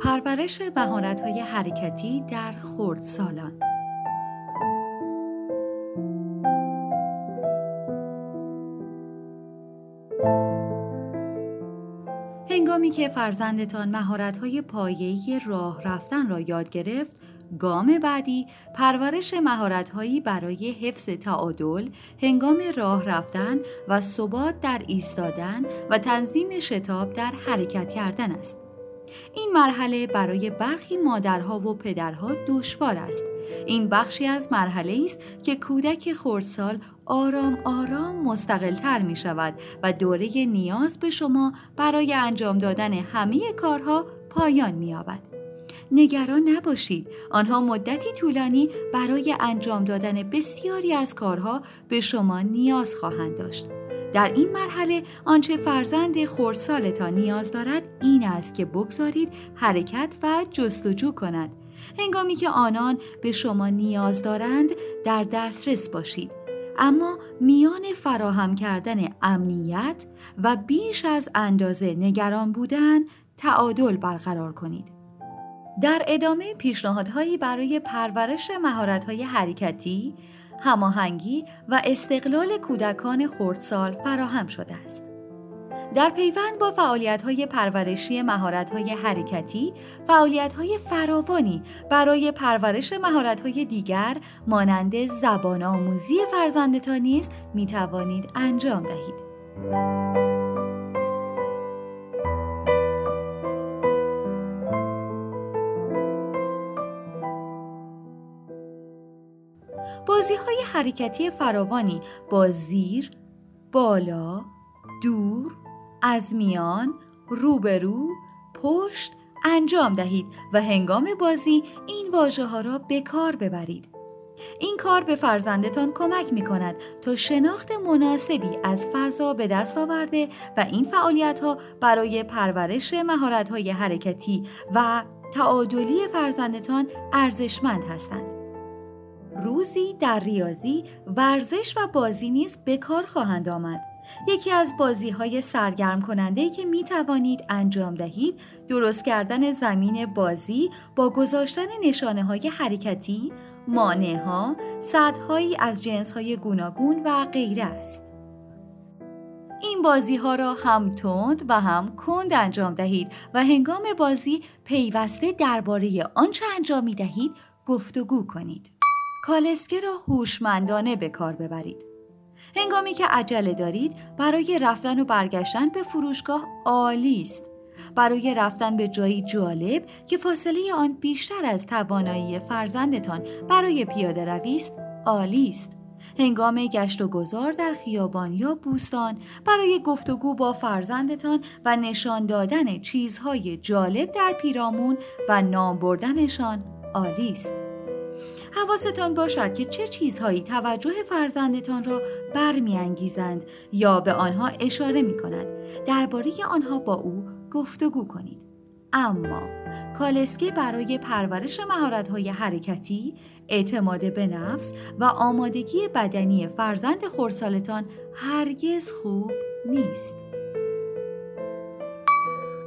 پرورش های حرکتی در خردسالان هنگامی که فرزندتان مهارت‌های پایه‌ای راه رفتن را یاد گرفت، گام بعدی پرورش مهارت‌هایی برای حفظ تعادل هنگام راه رفتن و ثبات در ایستادن و تنظیم شتاب در حرکت کردن است. این مرحله برای برخی مادرها و پدرها دشوار است. این بخشی از مرحله است که کودک خردسال آرام آرام مستقلتر می شود و دوره نیاز به شما برای انجام دادن همه کارها پایان می یابد. نگران نباشید آنها مدتی طولانی برای انجام دادن بسیاری از کارها به شما نیاز خواهند داشت در این مرحله آنچه فرزند خورسالتان نیاز دارد این است که بگذارید حرکت و جستجو کند. هنگامی که آنان به شما نیاز دارند در دسترس باشید. اما میان فراهم کردن امنیت و بیش از اندازه نگران بودن تعادل برقرار کنید. در ادامه پیشنهادهایی برای پرورش مهارت‌های حرکتی، هماهنگی و استقلال کودکان خردسال فراهم شده است. در پیوند با فعالیت‌های پرورشی مهارت‌های حرکتی، فعالیت‌های فراوانی برای پرورش مهارت‌های دیگر مانند زبان آموزی فرزندتان نیز می‌توانید انجام دهید. بازی های حرکتی فراوانی با زیر، بالا، دور، از میان، روبرو، پشت انجام دهید و هنگام بازی این واژه ها را به کار ببرید. این کار به فرزندتان کمک می کند تا شناخت مناسبی از فضا به دست آورده و این فعالیت ها برای پرورش مهارت های حرکتی و تعادلی فرزندتان ارزشمند هستند. روزی در ریاضی ورزش و بازی نیز به کار خواهند آمد یکی از بازی های سرگرم کننده که می توانید انجام دهید درست کردن زمین بازی با گذاشتن نشانه های حرکتی، مانع ها، از جنس های گوناگون و غیره است. این بازی ها را هم تند و هم کند انجام دهید و هنگام بازی پیوسته درباره آنچه انجام می دهید گفتگو کنید. کالسکه را هوشمندانه به کار ببرید. هنگامی که عجله دارید برای رفتن و برگشتن به فروشگاه عالی است. برای رفتن به جایی جالب که فاصله آن بیشتر از توانایی فرزندتان برای پیاده روی است عالی است. هنگام گشت و گذار در خیابان یا بوستان برای گفتگو با فرزندتان و نشان دادن چیزهای جالب در پیرامون و نام بردنشان عالی است. حواستان باشد که چه چیزهایی توجه فرزندتان را برمیانگیزند یا به آنها اشاره می کند. درباره آنها با او گفتگو کنید. اما کالسکه برای پرورش مهارت‌های حرکتی، اعتماد به نفس و آمادگی بدنی فرزند خورسالتان هرگز خوب نیست.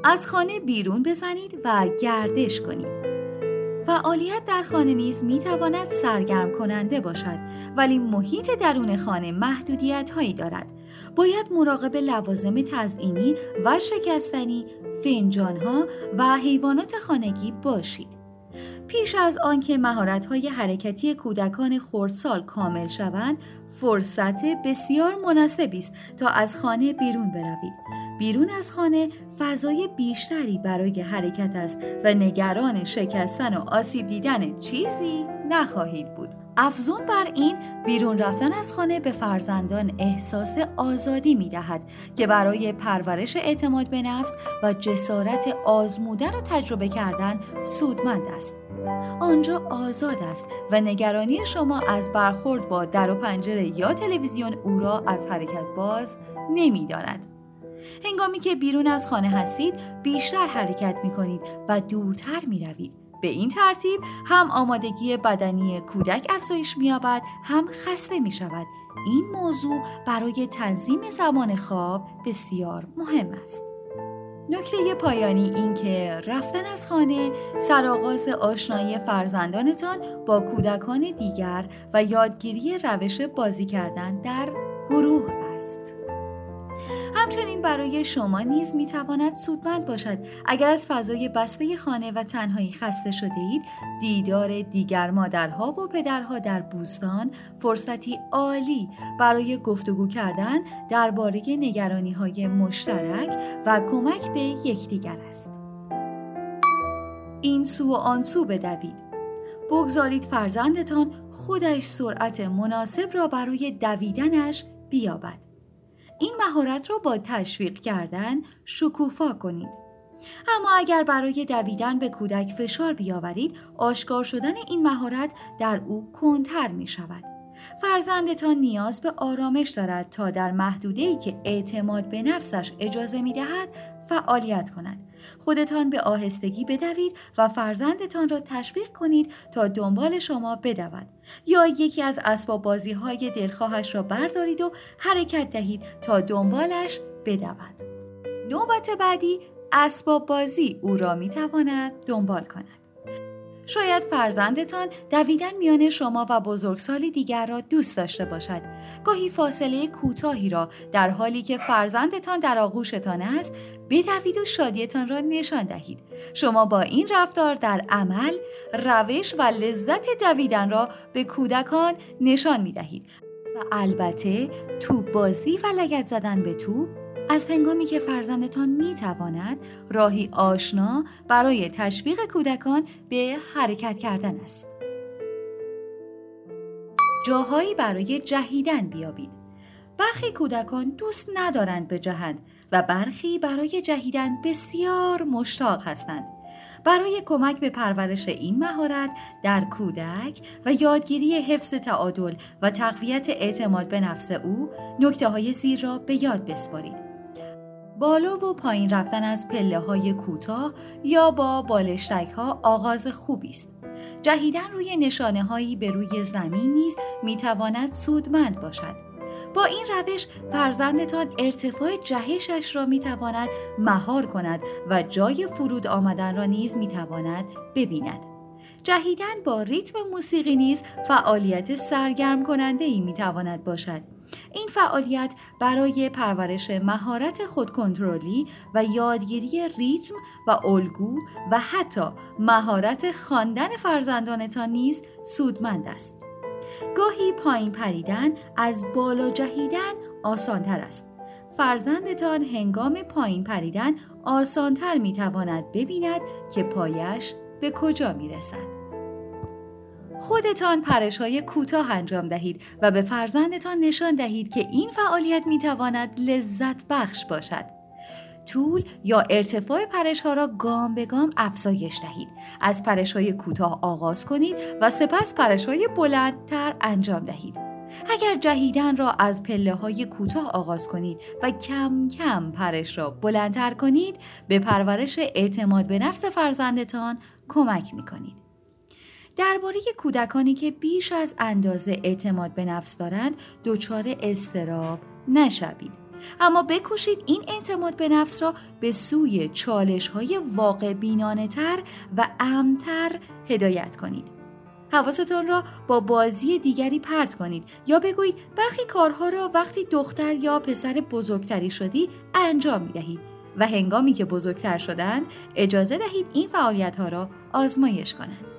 از خانه بیرون بزنید و گردش کنید. فعالیت در خانه نیز می تواند سرگرم کننده باشد ولی محیط درون خانه محدودیت هایی دارد. باید مراقب لوازم تزئینی و شکستنی فنجان ها و حیوانات خانگی باشید. پیش از آنکه مهارت‌های حرکتی کودکان خردسال کامل شوند فرصت بسیار مناسبی است تا از خانه بیرون بروید بیرون از خانه فضای بیشتری برای حرکت است و نگران شکستن و آسیب دیدن چیزی نخواهید بود افزون بر این بیرون رفتن از خانه به فرزندان احساس آزادی می دهد که برای پرورش اعتماد به نفس و جسارت آزمودن و تجربه کردن سودمند است. آنجا آزاد است و نگرانی شما از برخورد با در و پنجره یا تلویزیون او را از حرکت باز نمی داند. هنگامی که بیرون از خانه هستید بیشتر حرکت می کنید و دورتر می روید. به این ترتیب هم آمادگی بدنی کودک افزایش می‌یابد هم خسته می شود. این موضوع برای تنظیم زمان خواب بسیار مهم است. نکته پایانی این که رفتن از خانه سرآغاز آشنایی فرزندانتان با کودکان دیگر و یادگیری روش بازی کردن در گروه. همچنین برای شما نیز می تواند سودمند باشد. اگر از فضای بسته خانه و تنهایی خسته شده اید دیدار دیگر مادرها و پدرها در بوستان فرصتی عالی برای گفتگو کردن درباره نگرانی های مشترک و کمک به یکدیگر است. این سو و آن سو بدوید. بگذارید فرزندتان خودش سرعت مناسب را برای دویدنش بیابد. این مهارت را با تشویق کردن شکوفا کنید. اما اگر برای دویدن به کودک فشار بیاورید، آشکار شدن این مهارت در او کنتر می شود. فرزندتان نیاز به آرامش دارد تا در محدوده که اعتماد به نفسش اجازه می دهد فعالیت کند. خودتان به آهستگی بدوید و فرزندتان را تشویق کنید تا دنبال شما بدود. یا یکی از اسباب بازی های دلخواهش را بردارید و حرکت دهید تا دنبالش بدود. نوبت بعدی اسباب بازی او را می تواند دنبال کند. شاید فرزندتان دویدن میان شما و بزرگسالی دیگر را دوست داشته باشد. گاهی فاصله کوتاهی را در حالی که فرزندتان در آغوشتان است بدوید و شادیتان را نشان دهید. شما با این رفتار در عمل روش و لذت دویدن را به کودکان نشان می دهید و البته توپ بازی و لگت زدن به توپ از هنگامی که فرزندتان می تواند راهی آشنا برای تشویق کودکان به حرکت کردن است. جاهایی برای جهیدن بیابید. برخی کودکان دوست ندارند به جهند و برخی برای جهیدن بسیار مشتاق هستند. برای کمک به پرورش این مهارت در کودک و یادگیری حفظ تعادل و تقویت اعتماد به نفس او نکته های زیر را به یاد بسپارید. بالا و پایین رفتن از پله های کوتاه یا با بالشتک ها آغاز خوبی است. جهیدن روی نشانه هایی به روی زمین نیز می تواند سودمند باشد. با این روش فرزندتان ارتفاع جهشش را می تواند مهار کند و جای فرود آمدن را نیز می تواند ببیند. جهیدن با ریتم موسیقی نیز فعالیت سرگرم کننده ای می تواند باشد. این فعالیت برای پرورش مهارت خودکنترلی و یادگیری ریتم و الگو و حتی مهارت خواندن فرزندانتان نیز سودمند است. گاهی پایین پریدن از بالا جهیدن آسانتر است. فرزندتان هنگام پایین پریدن آسانتر می تواند ببیند که پایش به کجا می رسد. خودتان پرش های کوتاه انجام دهید و به فرزندتان نشان دهید که این فعالیت می تواند لذت بخش باشد. طول یا ارتفاع پرش ها را گام به گام افزایش دهید. از پرش های کوتاه آغاز کنید و سپس پرش های بلندتر انجام دهید. اگر جهیدن را از پله های کوتاه آغاز کنید و کم کم پرش را بلندتر کنید به پرورش اعتماد به نفس فرزندتان کمک می کنید. درباره کودکانی که بیش از اندازه اعتماد به نفس دارند دچار استراب نشوید. اما بکوشید این اعتماد به نفس را به سوی چالش های واقع بینانه تر و امتر هدایت کنید. حواستان را با بازی دیگری پرت کنید. یا بگویید برخی کارها را وقتی دختر یا پسر بزرگتری شدی انجام می دهید و هنگامی که بزرگتر شدند اجازه دهید این فعالیت ها را آزمایش کنند.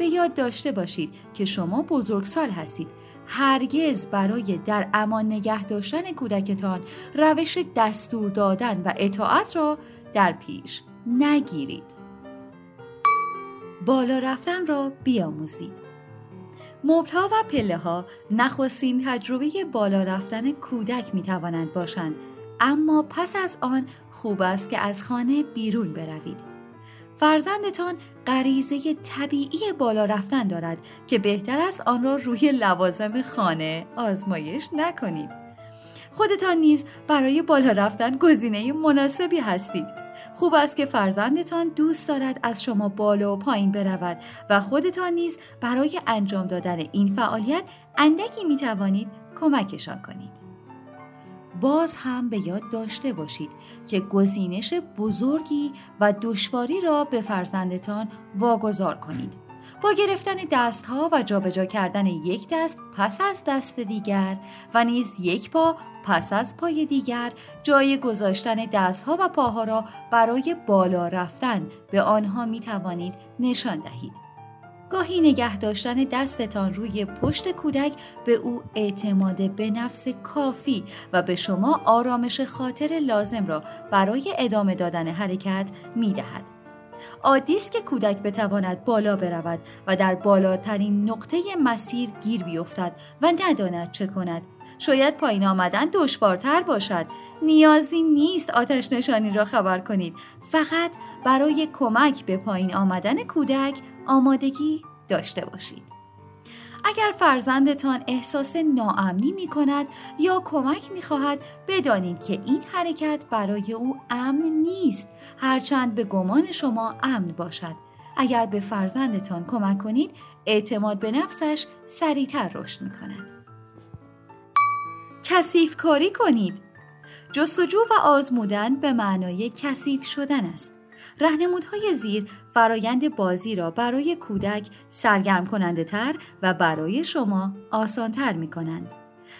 به یاد داشته باشید که شما بزرگسال هستید هرگز برای در امان نگه داشتن کودکتان روش دستور دادن و اطاعت را در پیش نگیرید. بالا رفتن را بیاموزید. مبلها و پله ها نخستین تجربه بالا رفتن کودک می توانند باشند اما پس از آن خوب است که از خانه بیرون بروید. فرزندتان غریزه طبیعی بالا رفتن دارد که بهتر است آن را روی لوازم خانه آزمایش نکنید. خودتان نیز برای بالا رفتن گزینه مناسبی هستید. خوب است که فرزندتان دوست دارد از شما بالا و پایین برود و خودتان نیز برای انجام دادن این فعالیت اندکی می توانید کمکشان کنید. باز هم به یاد داشته باشید که گزینش بزرگی و دشواری را به فرزندتان واگذار کنید. با گرفتن دستها و جابجا کردن یک دست پس از دست دیگر و نیز یک پا پس از پای دیگر جای گذاشتن دستها و پاها را برای بالا رفتن به آنها می توانید نشان دهید. گاهی نگه داشتن دستتان روی پشت کودک به او اعتماد به نفس کافی و به شما آرامش خاطر لازم را برای ادامه دادن حرکت می دهد. عادی است که کودک بتواند بالا برود و در بالاترین نقطه مسیر گیر بیفتد و نداند چه کند شاید پایین آمدن دشوارتر باشد نیازی نیست آتش نشانی را خبر کنید فقط برای کمک به پایین آمدن کودک آمادگی داشته باشید. اگر فرزندتان احساس ناامنی می کند یا کمک می خواهد بدانید که این حرکت برای او امن نیست. هرچند به گمان شما امن باشد. اگر به فرزندتان کمک کنید اعتماد به نفسش سریعتر رشد می کند کسیف کاری کنید. جستجو و آزمودن به معنای کثیف شدن است. رهنمودهای زیر فرایند بازی را برای کودک سرگرم کننده تر و برای شما آسان تر می کنند.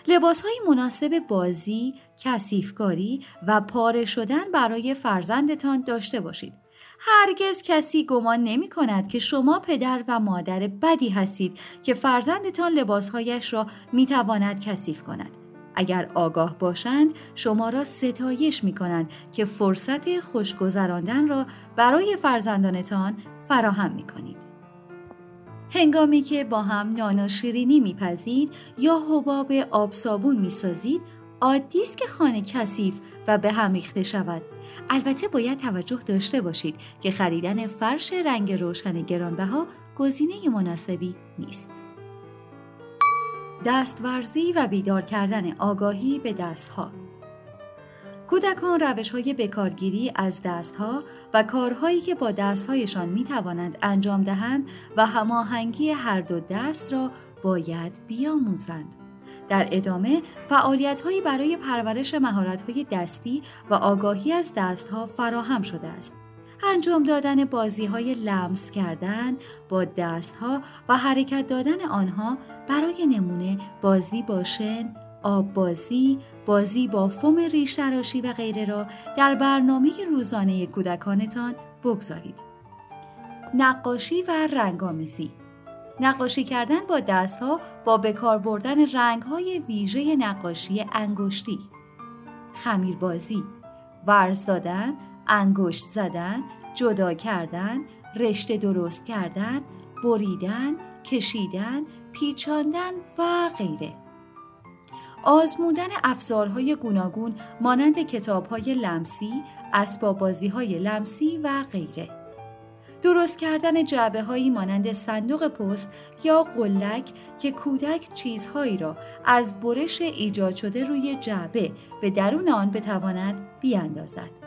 لباس های مناسب بازی، کسیفکاری و پاره شدن برای فرزندتان داشته باشید. هرگز کسی گمان نمی کند که شما پدر و مادر بدی هستید که فرزندتان لباسهایش را می تواند کثیف کند. اگر آگاه باشند شما را ستایش می کنند که فرصت خوشگذراندن را برای فرزندانتان فراهم می کنید. هنگامی که با هم نان و شیرینی میپزید یا حباب آب صابون می‌سازید عادی است که خانه کثیف و به هم ریخته شود البته باید توجه داشته باشید که خریدن فرش رنگ روشن گرانبها گزینه مناسبی نیست دستورزی و بیدار کردن آگاهی به دستها کودکان روش های بکارگیری از دستها و کارهایی که با دستهایشان می توانند انجام دهند و هماهنگی هر دو دست را باید بیاموزند. در ادامه فعالیت هایی برای پرورش مهارت های دستی و آگاهی از دستها فراهم شده است. انجام دادن بازی های لمس کردن با دست ها و حرکت دادن آنها برای نمونه بازی با شن، آب بازی، بازی با فوم ریش تراشی و غیره را در برنامه روزانه کودکانتان بگذارید. نقاشی و رنگامیزی نقاشی کردن با دستها با بکار بردن رنگهای ویژه نقاشی انگشتی. خمیربازی. ورز دادن انگشت زدن، جدا کردن، رشته درست کردن، بریدن، کشیدن، پیچاندن و غیره. آزمودن افزارهای گوناگون مانند کتابهای لمسی، اسباب های لمسی و غیره. درست کردن جعبه هایی مانند صندوق پست یا قلک که کودک چیزهایی را از برش ایجاد شده روی جعبه به درون آن بتواند بیاندازد.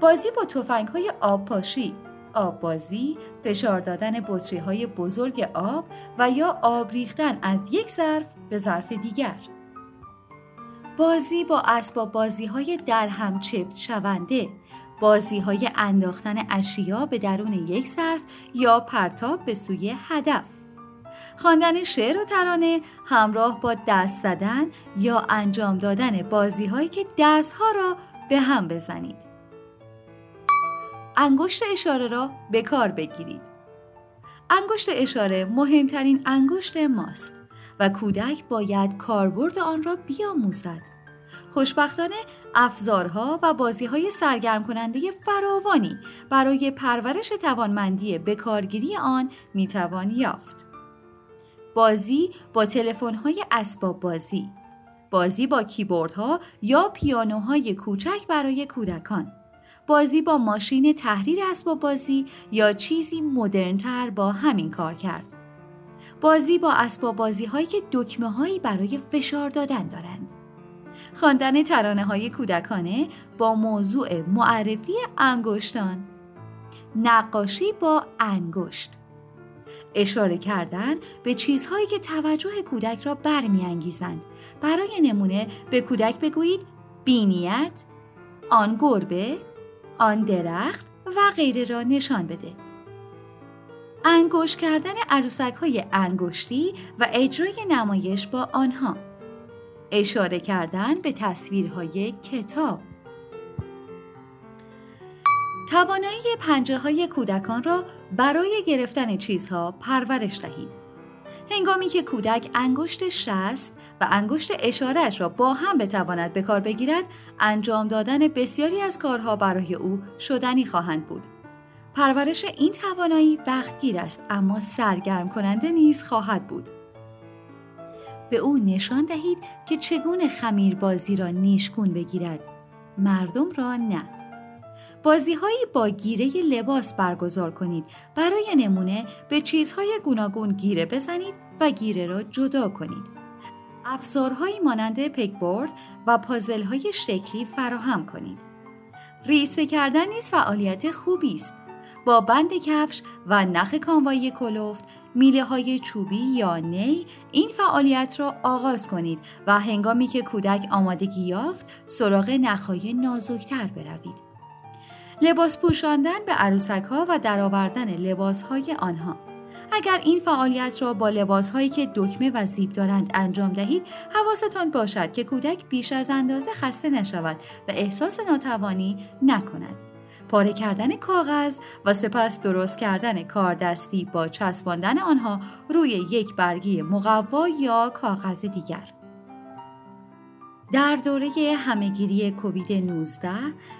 بازی با توفنگ های آب پاشی، آب بازی، فشار دادن بطری های بزرگ آب و یا آب ریختن از یک ظرف به ظرف دیگر. بازی با اسباب بازی های در هم چفت شونده، بازی های انداختن اشیا به درون یک ظرف یا پرتاب به سوی هدف. خواندن شعر و ترانه همراه با دست زدن یا انجام دادن بازی هایی که دستها را به هم بزنید. انگشت اشاره را به کار بگیرید. انگشت اشاره مهمترین انگشت ماست و کودک باید کاربرد آن را بیاموزد. خوشبختانه افزارها و بازیهای سرگرم کننده فراوانی برای پرورش توانمندی به کارگیری آن می‌توان یافت. بازی با تلفن‌های اسباب بازی بازی با کیبوردها یا پیانوهای کوچک برای کودکان بازی با ماشین تحریر اسباب بازی یا چیزی مدرنتر با همین کار کرد. بازی با اسباب بازی هایی که دکمه هایی برای فشار دادن دارند. خواندن ترانه های کودکانه با موضوع معرفی انگشتان. نقاشی با انگشت. اشاره کردن به چیزهایی که توجه کودک را برمیانگیزند. برای نمونه به کودک بگویید بینیت آن گربه آن درخت و غیره را نشان بده. انگوش کردن عروسک های انگشتی و اجرای نمایش با آنها. اشاره کردن به تصویرهای کتاب. توانایی پنجه های کودکان را برای گرفتن چیزها پرورش دهید. هنگامی که کودک انگشت شست و انگشت اشارهش را با هم بتواند به کار بگیرد، انجام دادن بسیاری از کارها برای او شدنی خواهند بود. پرورش این توانایی وقتگیر است اما سرگرم کننده نیز خواهد بود. به او نشان دهید که چگونه خمیر بازی را نیشگون بگیرد. مردم را نه. بازیهایی با گیره لباس برگزار کنید. برای نمونه به چیزهای گوناگون گیره بزنید و گیره را جدا کنید. افزارهایی مانند پکبورد و پازلهای شکلی فراهم کنید. ریسه کردن نیز فعالیت خوبی است. با بند کفش و نخ کاموایی کلوفت میله های چوبی یا نی این فعالیت را آغاز کنید و هنگامی که کودک آمادگی یافت سراغ نخهای نازکتر بروید. لباس پوشاندن به عروسک ها و درآوردن لباس های آنها. اگر این فعالیت را با لباس هایی که دکمه و زیب دارند انجام دهید حواستان باشد که کودک بیش از اندازه خسته نشود و احساس ناتوانی نکند. پاره کردن کاغذ و سپس درست کردن کاردستی با چسباندن آنها روی یک برگی مقوا یا کاغذ دیگر. در دوره همهگیری کووید 19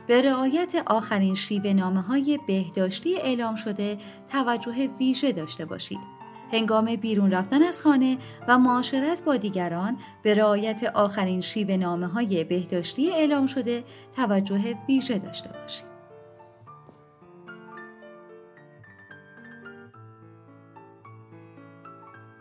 به رعایت آخرین شیوه نامه های بهداشتی اعلام شده توجه ویژه داشته باشید. هنگام بیرون رفتن از خانه و معاشرت با دیگران به رعایت آخرین شیوه نامه های بهداشتی اعلام شده توجه ویژه داشته باشید.